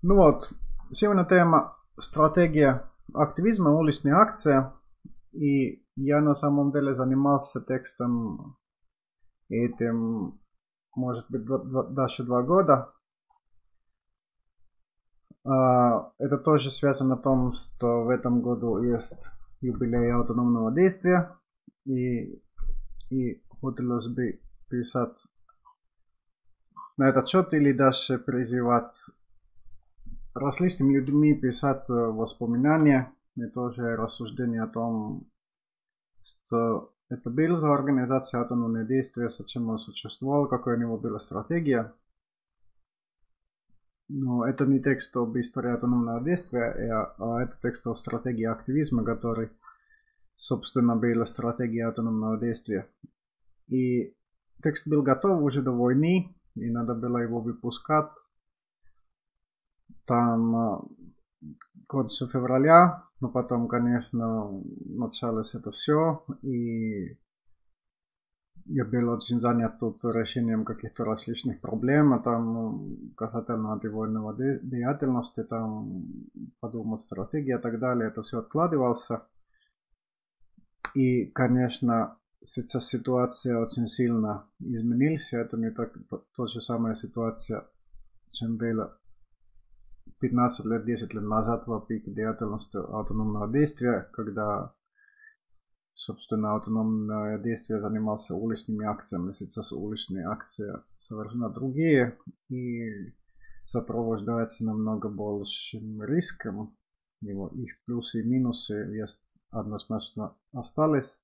Ну вот, сегодня тема стратегия активизма, уличные акции. И я на самом деле занимался текстом этим, может быть, даже два года. А, это тоже связано с том, что в этом году есть юбилей автономного действия. И, и хотелось бы писать на этот счет или даже призывать различными людьми писать воспоминания и тоже рассуждения о том, что это был за организация автономные действия, зачем он существовал, какая у него была стратегия. Но это не текст об истории автономного действия, а это текст о стратегии активизма, который, собственно, был стратегией автономного действия. И текст был готов уже до войны, и надо было его выпускать. Там конце февраля, но потом, конечно, началось это все, и я был очень занят тут решением каких-то различных проблем, там касательно антивойного деятельности, там подумать стратегии и так далее, это все откладывался. И, конечно, сейчас ситуация очень сильно изменилась. Это не так, то, то же самая ситуация, чем была 15 лет, 10 лет назад во пике деятельности автономного действия, когда, собственно, автономное действие занимался уличными акциями. Сейчас уличные акции совершенно другие и сопровождаются намного большим риском. Его, их плюсы и минусы есть однозначно остались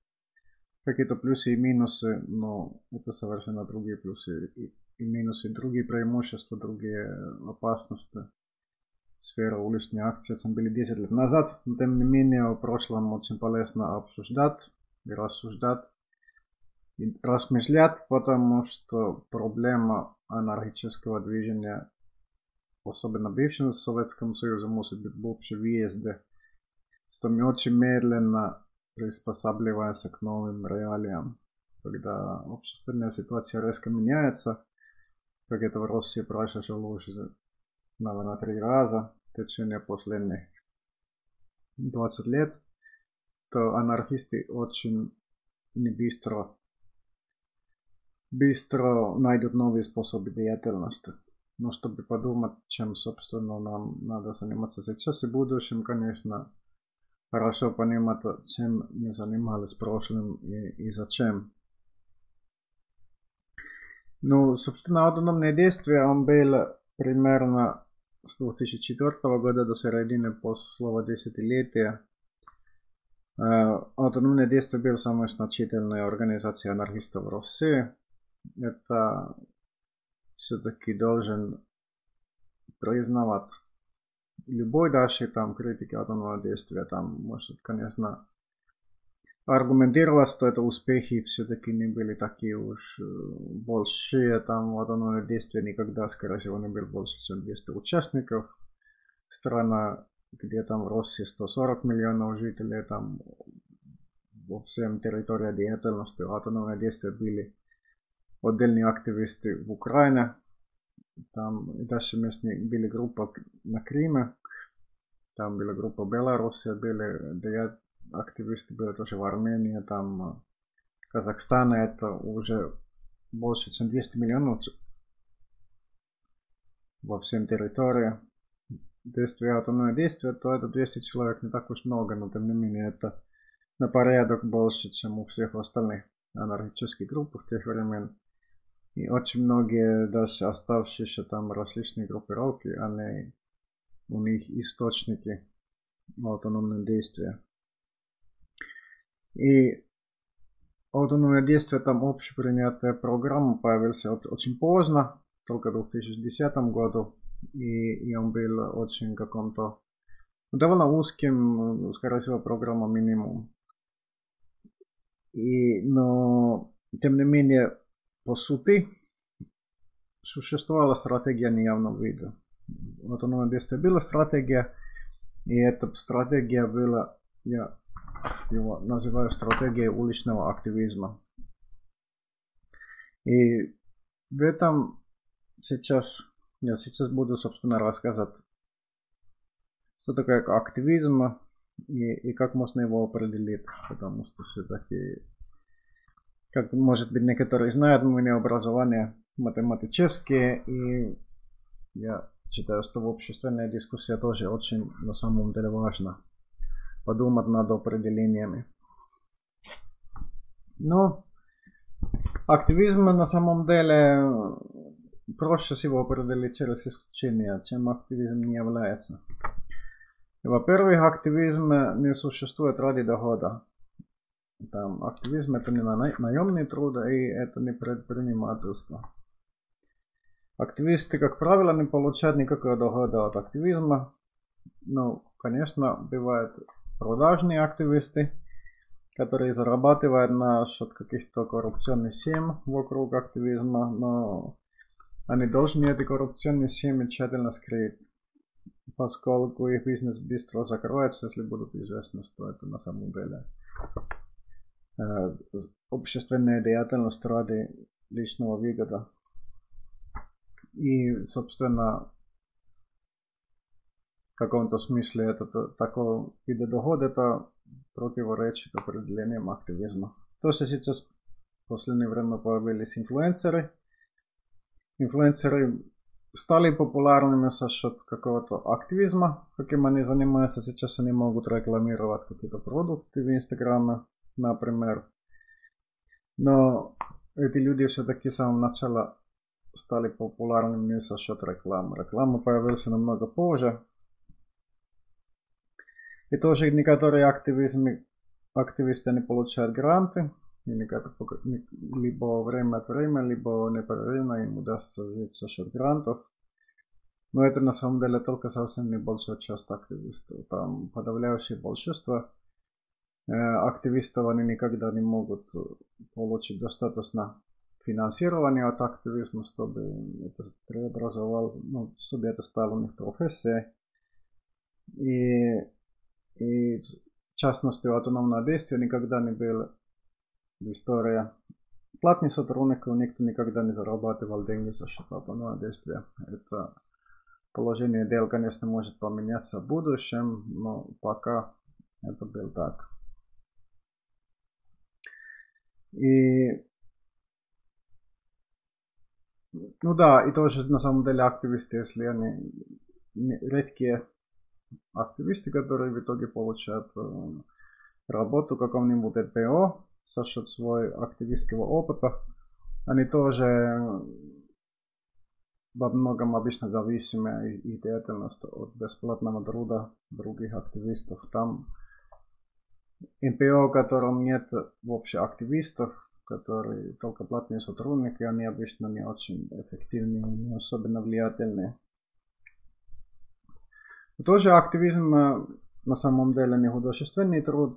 какие-то плюсы и минусы, но это совершенно другие плюсы и минусы, другие преимущества, другие опасности. Сфера уличной акции, чем были 10 лет назад, но тем не менее в прошлом очень полезно обсуждать и рассуждать и размышлять, потому что проблема анархического движения, особенно в бывшем Советском Союзе, может быть больше везде, что мы очень медленно приспосабливаясь к новым реалиям. Когда общественная ситуация резко меняется, как это в России произошло уже, наверное, три раза в течение последних 20 лет, то анархисты очень не быстро, быстро найдут новые способы деятельности. Но чтобы подумать, чем, собственно, нам надо заниматься сейчас и в будущем, конечно, хорошо понимать, чем мы занимались в прошлом и, и зачем. Ну, собственно, автономные действия, он был примерно с 2004 года до середины прошлого десятилетия. Автономные действия был самой значительной организацией анархистов в России. Это все-таки должен признавать любой даже там критики атомного действия там может, конечно, аргументировать, что это успехи все-таки не были такие уж большие, там атомное действие никогда, скорее всего, не было больше, чем 200 участников. Страна, где там в России 140 миллионов жителей, там во всем территории деятельности атомного действия были отдельные активисты в Украине, там даже местные были группа на Криме, там была группа Беларуси, были активисты были тоже в Армении, там Казахстана, это уже больше, чем 200 миллионов во всем территории. Действие, атомное действие, то это 200 человек не так уж много, но тем не менее это на порядок больше, чем у всех остальных анархических групп в тех времен. И очень многие даже оставшиеся там различные группировки, они, у них источники автономного действия. И автономное действие там общепринятая программа появился очень поздно, только в 2010 году. И, и он был очень каком-то довольно узким, скорее всего, программа минимум. И, но, тем не менее, по сути, существовала стратегия неявного вида. Вот оно действие была стратегия, и эта стратегия была, я его называю стратегией уличного активизма. И в этом сейчас, я сейчас буду, собственно, рассказывать что такое активизм и, и как можно его определить, потому что все-таки, как может быть некоторые знают, у меня образование математическое, и я считаю, что в общественная дискуссия тоже очень на самом деле важна. Подумать над определениями. Но активизм на самом деле проще всего определить через исключение, чем активизм не является. Во-первых, активизм не существует ради дохода. Там, активизм это не наемный труд, и это не предпринимательство. Активисты, как правило, не получают никакого дохода от активизма. Ну, конечно, бывают продажные активисты, которые зарабатывают на счет каких-то коррупционных схем вокруг активизма, но они должны эти коррупционные схемы тщательно скрыть поскольку их бизнес быстро закроется, если будут известно, что это на самом деле э, общественная деятельность ради личного выгода. И, собственно, в каком-то смысле это такой вид дохода, это противоречит определениям активизма. То, что сейчас в последнее время появились инфлюенсеры. Инфлюенсеры стали популярными за счет какого-то активизма, каким они занимаются. Сейчас они могут рекламировать какие-то продукты в Инстаграме, например. Но эти люди все-таки с самого начала стали популярными за счет рекламы. Реклама появилась намного позже. И тоже некоторые активизмы, активисты не получают гранты, и либо время от времени, либо непрерывно им удастся жить за счет грантов. Но это на самом деле только совсем небольшая часть активистов. Там подавляющее большинство э, активистов они никогда не могут получить достаточно финансирования от активизма, чтобы это преобразовалось, ну, чтобы это стало у них профессией. И, и в частности, автономное действие никогда не было история. Платный сотрудник, никто никогда не зарабатывал деньги за счет автономного действия. Это положение дел, конечно, может поменяться в будущем, но пока это был так. И ну да, и тоже на самом деле активисты, если они редкие активисты, которые в итоге получают э, работу в каком-нибудь НПО за счет своего активистского опыта, они тоже во многом обычно зависимы их деятельность от бесплатного труда других активистов. Там НПО, в котором нет вообще активистов, которые только платные сотрудники, они обычно не очень эффективные, не особенно влиятельные. Тоже активизм на самом деле не художественный труд,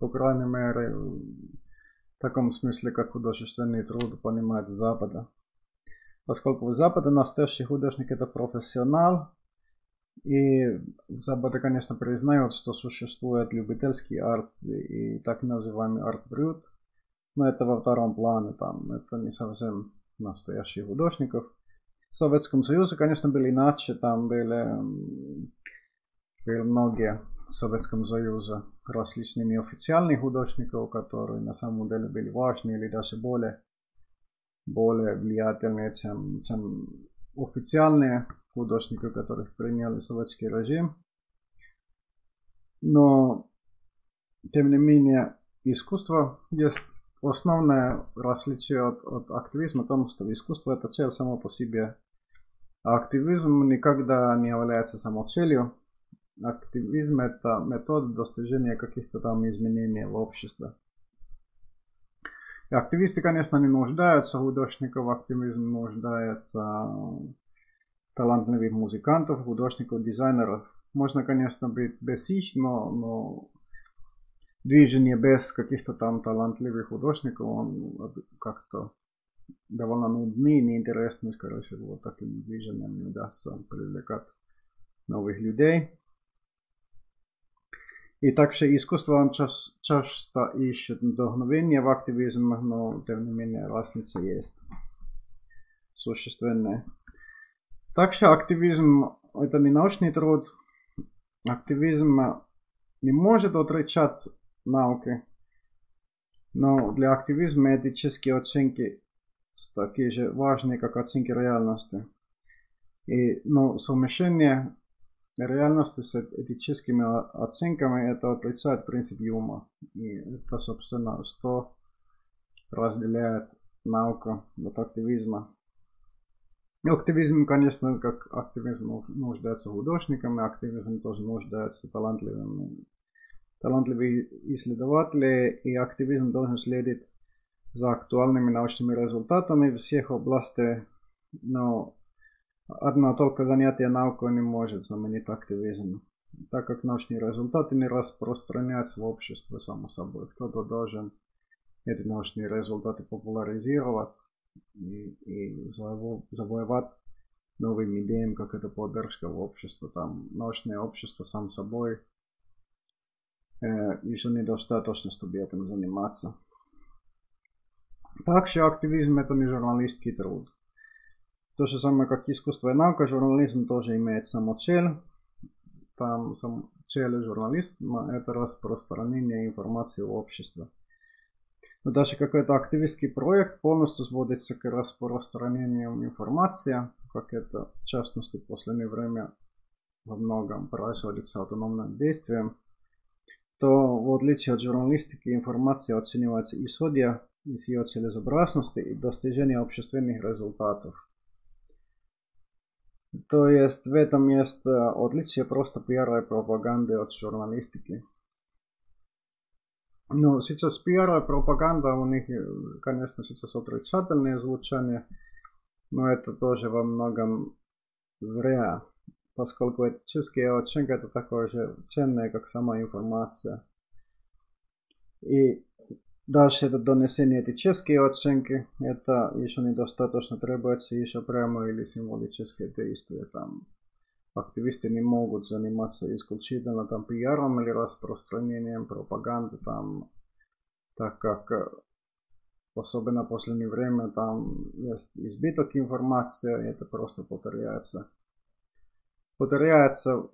по крайней мере, в таком смысле, как художественный труд понимает Запада. Поскольку в Западе настоящий художник это профессионал, и в Западе, конечно, признают, что существует любительский арт и так называемый арт-брют, но это во втором плане, там, это не совсем настоящие художников. В Советском Союзе, конечно, были иначе, там были, были многие в Советском Союзе различными официальных художников, которые на самом деле были важны или даже более более влиятельные, чем, чем официальные художники, которых приняли советский режим. Но, тем не менее, искусство есть основное различие от, от активизма, потому что искусство это цель само по себе. А активизм никогда не является самоцелью. Активизм это метод достижения каких-то там изменений в обществе. И активисты, конечно, не нуждаются, художников активизм нуждается, талантливых музыкантов, художников, дизайнеров. Можно, конечно, быть без их, но, но движение без каких-то там талантливых художников, он как-то довольно нудный, неинтересный, скорее всего, таким движением не удастся привлекать новых людей. И также искусство он час, часто ищет вдохновение в активизме, но тем не менее разница есть существенная. Также активизм это не научный труд, активизм не может отрицать науки, но для активизма этические оценки такие же важные, как оценки реальности. И, но совмещение реальности с этическими оценками это отрицает принцип Юма. И это, собственно, что разделяет науку от активизма. И активизм, конечно, как активизм нуждается художниками, активизм тоже нуждается талантливыми, талантливые исследователи, и активизм должен следить за актуальными научными результатами всех областях, но одно только занятие наукой не может заменить активизм, так как научные результаты не распространяются в обществе само собой. Кто-то должен эти научные результаты популяризировать и, и завоевать новым идеям, как это поддержка в обществе. Там научное общество сам собой э, еще недостаточно, чтобы этим заниматься. Также активизм это не журналистский труд. То же самое, как искусство и наука, журнализм тоже имеет саму цель. Там сам, цель журнализма это распространение информации в обществе. Но даже какой-то активистский проект полностью сводится к распространению информации, как это в частности в последнее время во многом происходит с автономным действием, то в отличие от журналистики информация оценивается исходя из ее целесообразности и достижения общественных результатов. То есть в этом есть отличие просто пиара и пропаганды от журналистики. Ну, сейчас пиар и пропаганда у них, конечно, сейчас отрицательное звучание, но это тоже во многом зря, поскольку этическая оценка это такое же ценное, как сама информация. И дальше это донесение этической оценки, это еще недостаточно, требуется еще прямо или символическое действие там. Активисты не могут заниматься исключительно там пиаром или распространением пропаганды там, так как э, особенно в последнее время там есть избиток информации, это просто повторяется. Повторяется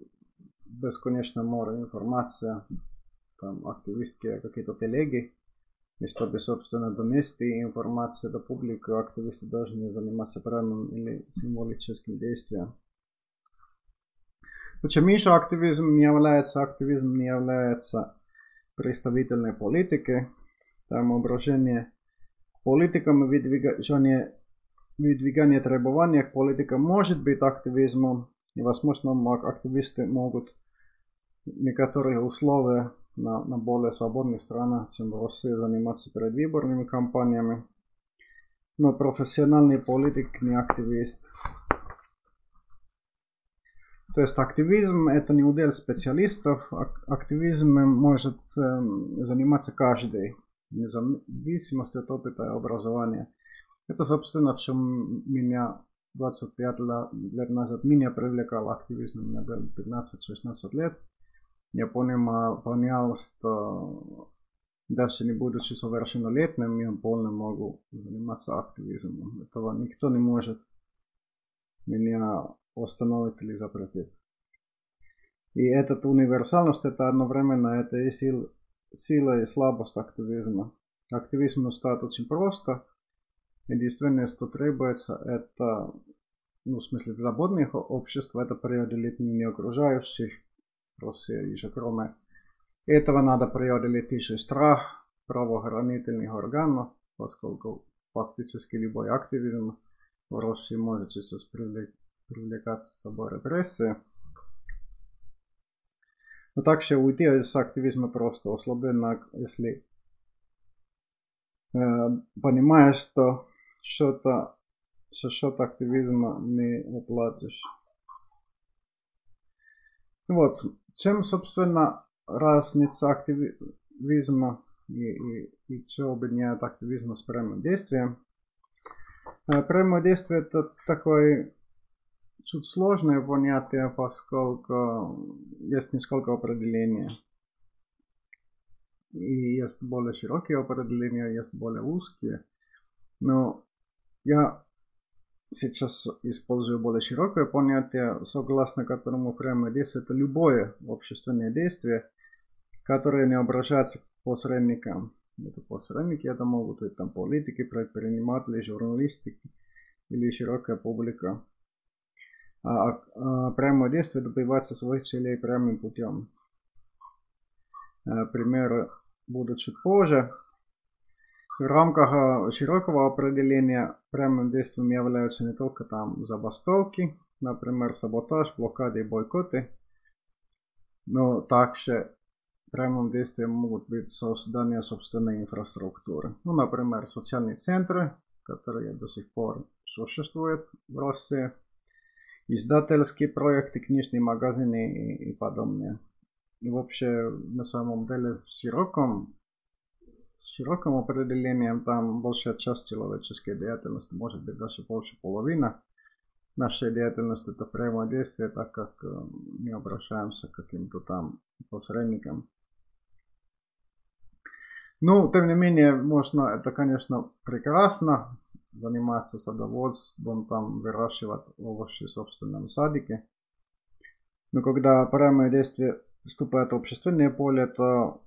бесконечно море информации, там активистские какие-то телеги, и чтобы, собственно, донести информацию до публики, активисты должны заниматься прямым или символическим действием. Чем меньше активизм не является, активизм не является представительной политикой, там обращение к политикам и выдвигание, выдвигание требований к политикам может быть активизмом, и возможно активисты могут некоторые условия на, на более свободных странах, чем в России, заниматься предвыборными кампаниями. Но профессиональный политик не активист. То есть активизм это не удел специалистов, активизм может заниматься каждый, вне зависимости от опыта и образования. Это, собственно, в чем меня 25 лет назад меня привлекал активизм, мне было 15-16 лет. Я понял, что даже не будучи совершеннолетним, я полно могу заниматься активизмом. Этого никто не может меня остановить или запретить. И эта универсальность, это одновременно это и сил, сила и слабость активизма. Активизм стать очень просто. Единственное, что требуется, это, ну, в смысле, в свободных обществах, это преодолеть не окружающих Россия, еще кроме этого надо преодолеть еще страх правоохранительных органов, поскольку фактически любой активизм в России может сейчас привлечь привлекать с собой репрессии. Но также уйти из активизма просто ослабленно, если э, понимаешь, что что-то за счет активизма не оплатишь. Вот, чем, собственно, разница активизма и, и, и что объединяет активизм с прямым действием? Э, прямое действие это такой чуть сложное понятие, поскольку есть несколько определений. И есть более широкие определения, есть более узкие. Но я сейчас использую более широкое понятие, согласно которому прямое действие это любое общественное действие, которое не обращается к посредникам. Это посредники, это могут быть там политики, предприниматели, журналисты или широкая публика. А, а прямое действие добивается своих целей прямым путем. Примеры будут чуть позже. В рамках широкого определения прямым действием являются не только там забастовки, например, саботаж, блокады и бойкоты, но также прямым действием могут быть создание собственной инфраструктуры. Ну, например, социальные центры, которые до сих пор существуют в России, издательские проекты, книжные магазины и, и подобное. И вообще, на самом деле, в широком с широким определением там большая часть человеческой деятельности, может быть даже больше половина нашей деятельности это прямое действие, так как мы обращаемся к каким-то там посредникам. Ну, тем не менее, можно, это, конечно, прекрасно, заниматься садоводством, там, выращивать овощи в собственном садике. Но когда прямое действие вступает в общественное поле, то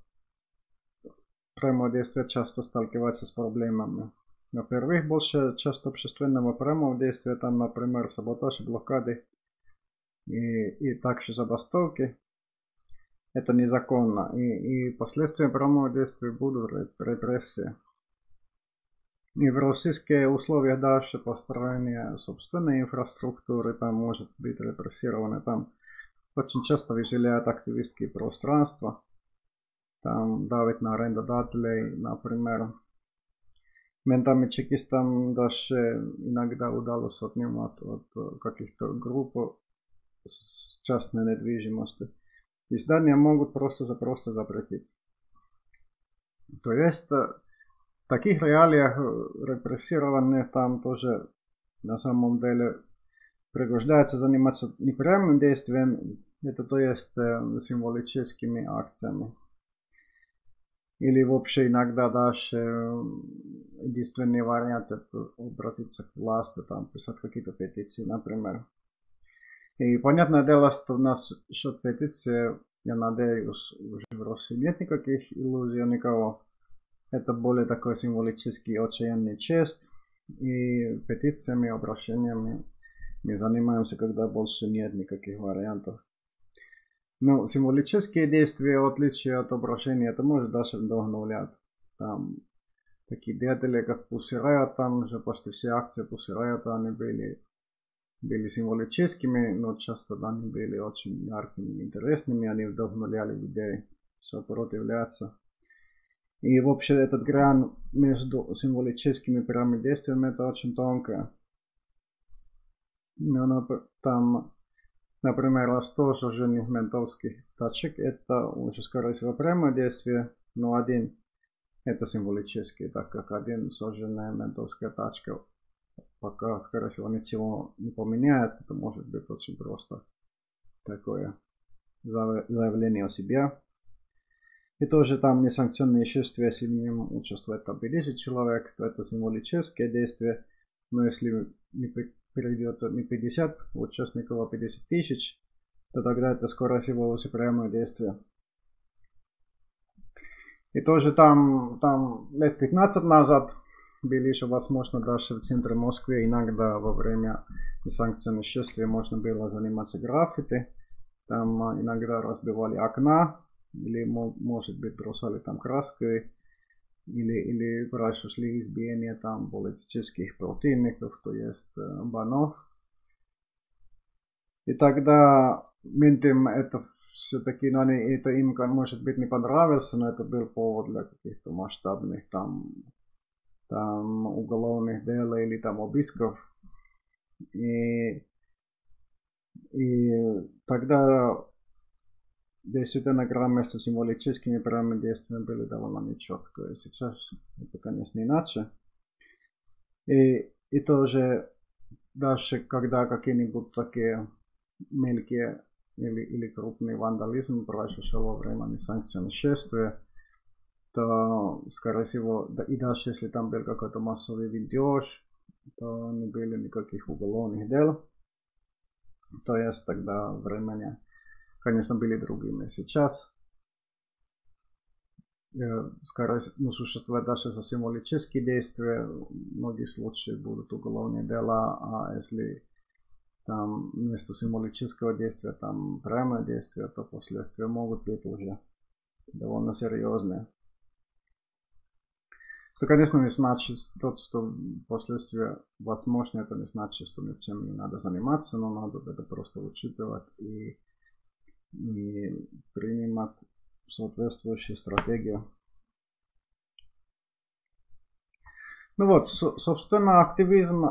взаимодействия часто сталкиваются с проблемами. Во-первых, большая часть общественного взаимодействия, там, например, саботаж, блокады и, и также забастовки, это незаконно. И, и последствием взаимодействия будут репрессии. И в российские условия дальше построение собственной инфраструктуры, там может быть репрессировано, там очень часто выселяют активистские пространства там давить на арендодателей, например. Ментами чекистам даже иногда удалось отнимать от каких-то групп частной недвижимости. Издания могут просто-запросто запретить. То есть в таких реалиях репрессированные там тоже на самом деле пригождается заниматься не прямым действием, это то есть символическими акциями. Или вообще иногда даже единственный вариант это обратиться к власти, там, писать какие-то петиции, например. И понятное дело, что у нас счет петиции, я надеюсь, уже в России нет никаких иллюзий никого. Это более такой символический отчаянный чест. И петициями, обращениями мы занимаемся, когда больше нет никаких вариантов. Ну, символические действия, в отличие от обращения, это может даже вдохновлять. Там такие деятели, как Riot, там же почти все акции Riot, они были, были символическими, но часто они были очень яркими, интересными, они вдохновляли людей сопротивляться. И вообще этот грань между символическими прямыми действиями это очень тонкая. Но там Например, растож жирных ментовских тачек это уже, скорее всего, прямое действие, но один это символический, так как один сожженная ментовская тачка пока, скорее всего, ничего не поменяет. Это может быть очень просто такое заявление о себе. И тоже там несанкционные шествия, если в нем участвует там 50 человек, то это символическое действие. Но если не придет не 50 участников, а 50 тысяч, то тогда это скоро всего уже прямое действие. И тоже там, там лет 15 назад были еще возможно даже в центре Москвы иногда во время санкционных шествий можно было заниматься граффити. Там а, иногда разбивали окна или может быть бросали там краской или, или произошли избиения там политических противников, то есть банов. И тогда Минтим это все-таки, ну, они, это им, может быть, не понравился, но это был повод для каких-то масштабных там, там уголовных дел или там обысков. И, и тогда действительно игра между символическими прямыми действиями были довольно нечетко. И сейчас это, конечно, иначе. И, и тоже даже когда какие-нибудь такие мелкие или, или крупный вандализм произошел во время несанкционных шествия, то, скорее всего, да, и даже если там был какой-то массовый видеж, то не были никаких уголовных дел. То есть тогда времени, конечно, были другими. Сейчас скорее ну, существует даже за символические действия. В многих случаях будут уголовные дела, а если там вместо символического действия там прямое действие, то последствия могут быть уже довольно серьезные. Что, конечно, не значит, тот, что последствия возможны, это не значит, что ничем не надо заниматься, но надо это просто учитывать и, и принимать соответствующие стратегии. Ну вот, собственно, активизм,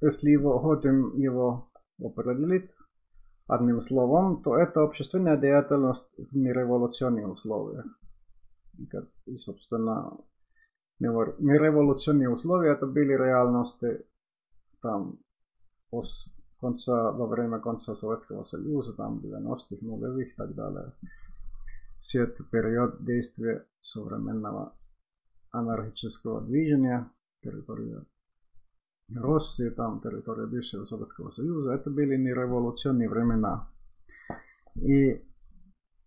если его хотим его определить одним словом, то это общественная деятельность в нереволюционных условиях. И, собственно, нереволюционные условия это были реальности там конца, во время конца Советского Союза, там 90-х, нулевых и так далее. Все это период действия современного анархического движения, территории России, там территория бывшего Советского Союза, это были не революционные времена. И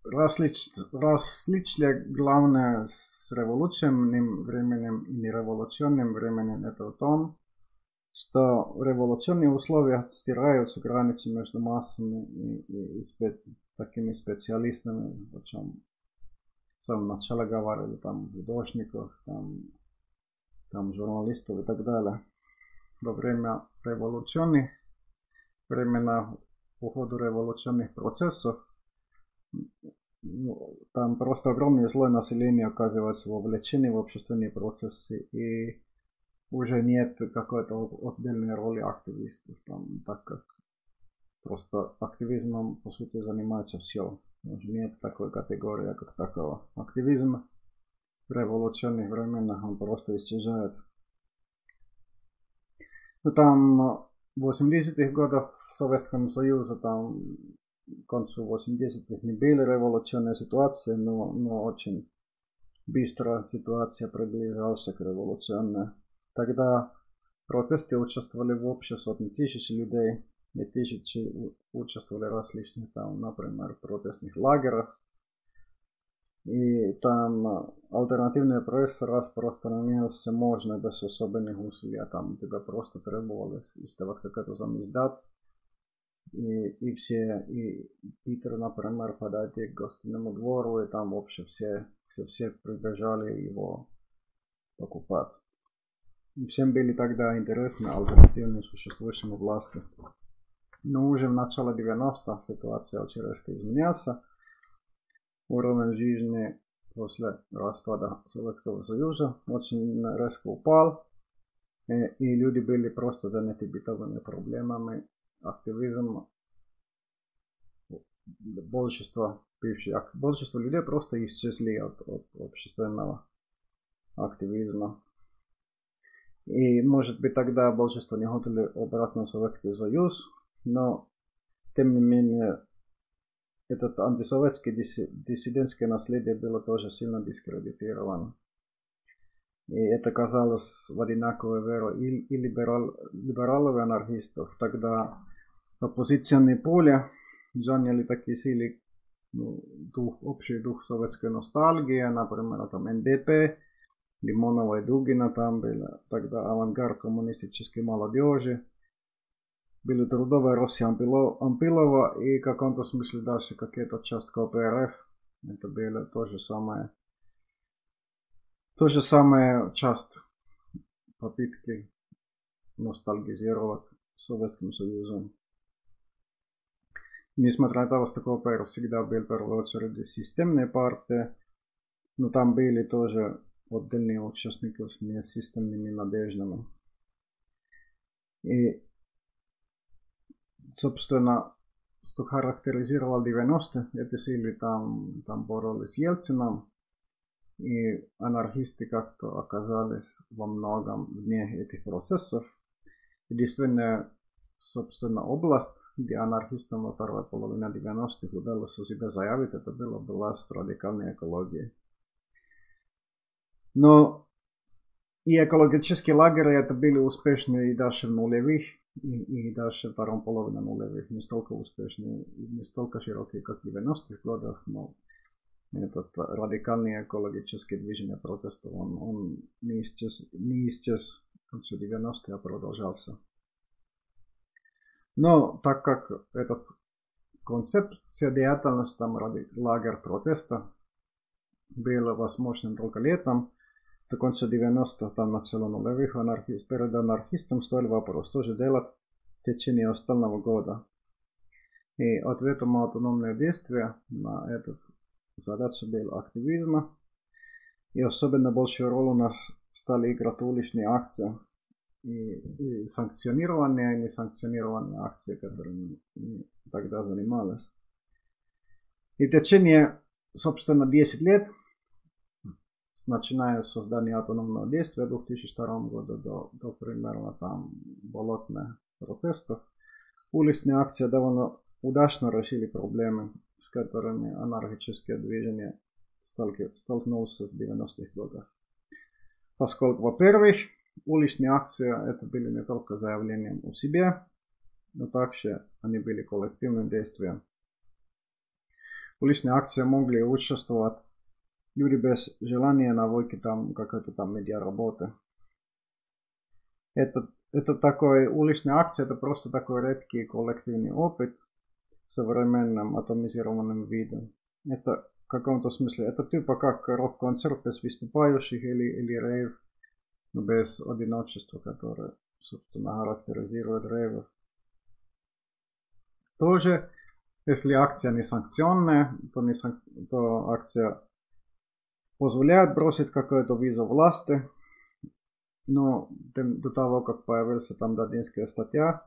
различ, различие главное с революционным временем и нереволюционным временем это в том, что революционные условия стираются границы между массами и, и, и спе, такими специалистами, о чем в самом начале говорили, там художников, там, там журналистов и так далее. Во время революционных времена, по ходу революционных процессов, ну, там просто огромный слой населения оказывается вовлечены в общественные процессы и уже нет какой-то отдельной роли активистов, там, так как просто активизмом по сути занимается все. Уже нет такой категории, как такого. Активизм в революционных временах он просто исчезает. Ну там в 80-х годах в Советском Союзе там к концу 80-х не были революционные ситуации, но, но очень быстро ситуация приближалась к революционной. Тогда в протесте участвовали в общей сотни тысяч людей, и тысячи участвовали в различных там, например, протестных лагерях. И там альтернативная пресса распространилась можно без особенных усилий, а там тебя просто требовалось издавать какой-то замиздат. И, и все, и Питер, например, подойти к гостиному двору, и там вообще все, все, все прибежали его покупать. Всем были тогда интересны альтернативные существующим власти. Но уже в начале 90-х ситуация очень резко изменялась. Уровень жизни после распада Советского Союза очень резко упал. И люди были просто заняты бытовыми проблемами. Активизм большинство бывших, большинство людей просто исчезли от, от общественного активизма. И может быть тогда большинство не хотели обратно в Советский Союз, но тем не менее этот антисоветский диссидентское наследие было тоже сильно дискредитировано. И это казалось в одинаковой веру и, и либерал, либералов, и анархистов. Тогда оппозиционные поле заняли такие силы, ну, дух, общий дух советской ностальгии, например, там НДП, Лимонова и Дугина там были, тогда авангард коммунистической молодежи, были трудовые Россия Ампилова и в каком-то смысле дальше какая-то часть КПРФ. Это было то же самое. То же самое часть попытки ностальгизировать Советским Союзом. Несмотря на то, что КПРФ всегда был в первую очередь системной партией, но там были тоже отдельные участники с несистемными надеждами. И, собственно, что характеризировало 90-е, эти силы там, там боролись с Ельцином, и анархисты как-то оказались во многом вне этих процессов. Единственная, собственно, область, где анархистам во второй половине 90-х удалось у себя заявить, это была область радикальной экологии. Но и экологические лагеря это были успешны и даже в нулевых, и, и даже втором половине нулевых не столько успешны, не столько широкие, как в 90-х годах, но этот радикальный экологический движение протеста, он, он не исчез, не исчез в конце 90-х, а продолжался. Но так как этот концепция деятельности там ради лагерь протеста был возможным только летом, до конца 90-х там нулевых анархист, перед анархистом стоял вопрос, что же делать в течение остального года. И ответом автономное действие на этот задача был активизма. И особенно большую роль у нас стали играть уличные акции и, и санкционированные и несанкционированные акции, которыми мы тогда занимались. И в течение, собственно, 10 лет, начиная с создания автономного действия в 2002 году до, до примерно там болотных протестов, уличные акции довольно удачно решили проблемы, с которыми анархическое движение столкнулся в 90-х годах. Поскольку, во-первых, уличные акции это были не только заявлением о себе, но также они были коллективным действием. Уличные акции могли участвовать люди без желания навыки там какой-то там медиаработы. Это, это такой, уличная акция, это просто такой редкий коллективный опыт современным атомизированным видом. Это в каком-то смысле, это типа как рок-концерт без выступающих или, или рейв, но без одиночества, которое, собственно, характеризирует рейвов. Тоже, если акция не санкционная, то, не санк... то акция позволяет бросить какой-то визу власти, но до того, как появилась там Дадинская статья,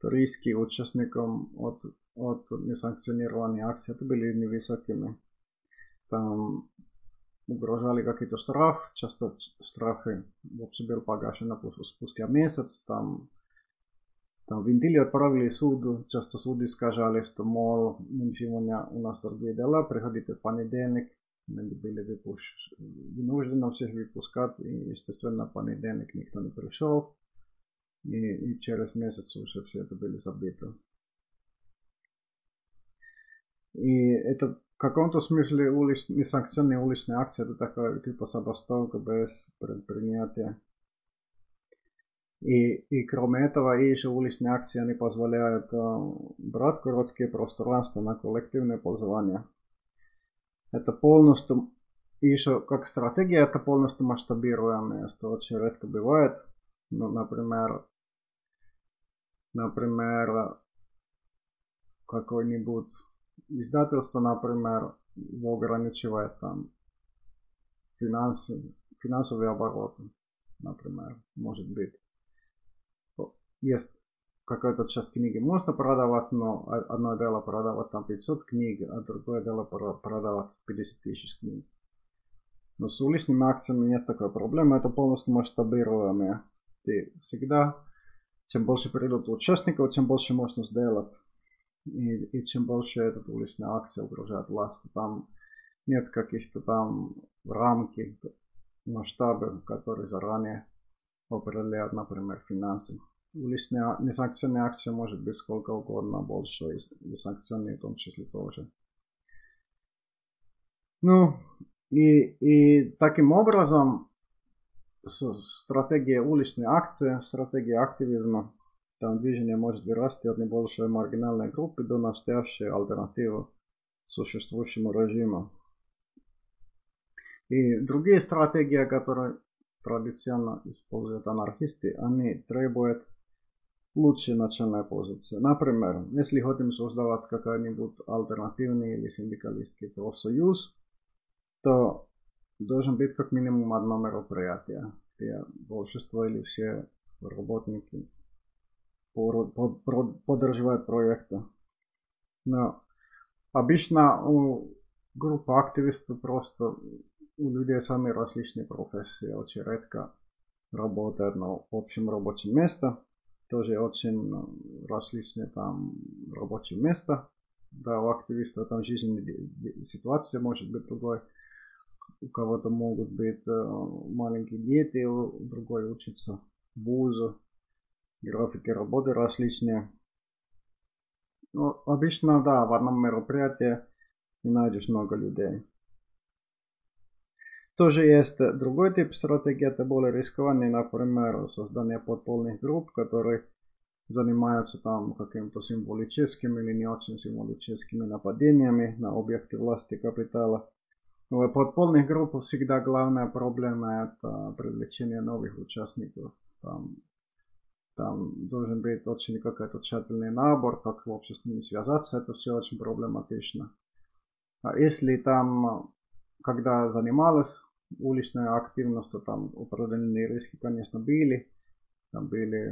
то риски участникам от, от несанкционированной акции это были невысокими. Там угрожали какие-то штрафы, часто штрафы вообще был погашен спустя месяц, там там винтили отправили суду, часто суды сказали, что, мол, сегодня у нас другие дела, приходите в понедельник, были выпущ... вынуждены всех выпускать, и, естественно, понедельник никто не пришел, и, и через месяц уже все это были забиты. И это в каком-то смысле улич... несанкционные уличные акции, это такая типа забастовка без предпринятия. И, и кроме этого, и еще уличные акции они позволяют э, брать городские пространства на коллективное пользование. Это полностью, и еще как стратегия, это полностью масштабируемое, что очень редко бывает. Ну, например, например, какой-нибудь издательство, например, ограничивает там финансы, финансовые обороты, например, может быть. Есть какая-то часть книги можно продавать, но одно дело продавать там 500 книг, а другое дело продавать 50 тысяч книг. Но с уличными акциями нет такой проблемы, это полностью масштабируемые. Ты всегда, чем больше придут участников, тем больше можно сделать. И, и чем больше эта уличная акция угрожает власти. Там нет каких-то там рамки, масштабы, которые заранее определяют, например, финансы уличная несанкционная акция может быть сколько угодно больше, и санкционные в том числе тоже. Ну, и, и таким образом стратегия уличной акции, стратегия активизма, там движение может вырасти от небольшой маргинальной группы до настоящей альтернативы существующему режиму. И другие стратегии, которые традиционно используют анархисты, они требуют лучшая начальная позиция. Например, если хотим создавать какой-нибудь альтернативный или синдикалистский профсоюз, то должен быть как минимум одно мероприятие, где большинство или все работники поддерживают проекты. Но обычно у группы активистов просто у людей сами различные профессии, очень редко работают на общем рабочем месте тоже очень различные там рабочие места. Да, у активиста там жизненная ситуация может быть другой. у кого-то могут быть э, маленькие дети, у другой учится вузу, графики работы различные. Ну, обычно, да, в одном мероприятии не найдешь много людей. Тоже есть другой тип стратегии, это более рискованный, например, создание подпольных групп, которые занимаются там каким-то символическими или не очень символическими нападениями на объекты власти капитала. В подпольных группах всегда главная проблема это привлечение новых участников. Там, там должен быть очень какой-то тщательный набор, как вообще с ними связаться, это все очень проблематично. А если там, когда занималась уличной активностью, там определенные риски, конечно, были. Там были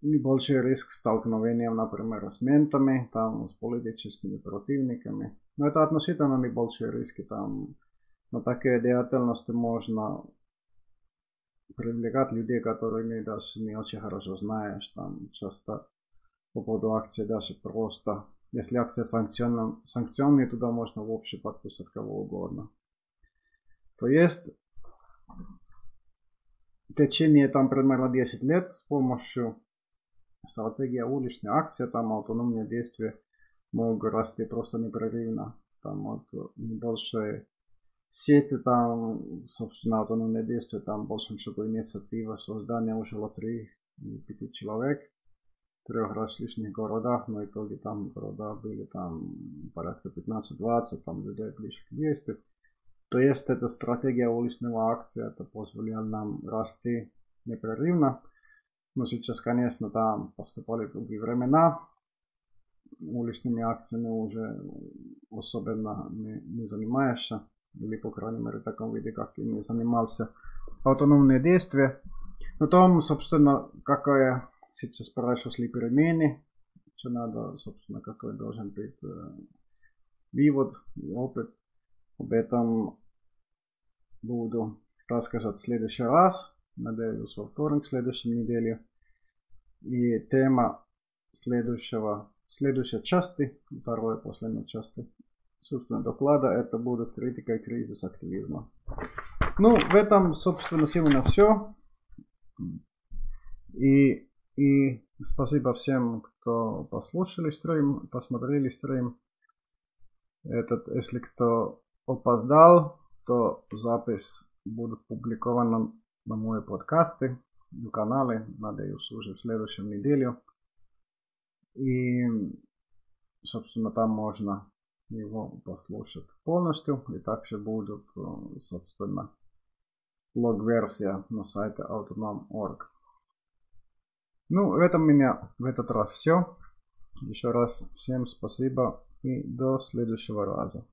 большой риск столкновения, например, с ментами, там, с политическими противниками. Но это относительно небольшие риски. Там, на такие деятельности можно привлекать людей, которые даже не очень хорошо знаешь. Там часто по поводу акции даже просто. Если акция санкционная, санкционная, туда можно в общем подписать кого угодно. То есть в течение там примерно 10 лет с помощью стратегии уличной акции, там автономные действия могут расти просто непрерывно. Там вот небольшие сети, там, собственно, автономные действия, там, в большем счету, инициатива создания уже 3 или 5 человек в трех различных городах, но в итоге там города были там порядка 15-20, там людей ближе к действию. То есть эта стратегия уличного акции, это позволяет нам расти непрерывно. Но сейчас, конечно, там поступали другие времена. Уличными акциями уже особенно не, не занимаешься. Или, по крайней мере, в таком виде, как не занимался. Автономные действия. Но там, собственно, какое сейчас произошли перемены. Что надо, собственно, какой должен быть э, вывод опыт. Об этом буду рассказывать в следующий раз. Надеюсь, во вторник следующей неделе. И тема следующего, следующей части, второй последней части, собственно, доклада, это будет критика и кризис активизма. Ну, в этом, собственно, сегодня все. И, и спасибо всем, кто послушали стрим, посмотрели стрим. Этот, если кто опоздал, то запись будет публикована на мои подкасты на канале, надеюсь, уже в следующем неделю. И, собственно, там можно его послушать полностью. И также будет, собственно, блог-версия на сайте autonom.org. Ну, в этом у меня в этот раз все. Еще раз всем спасибо и до следующего раза.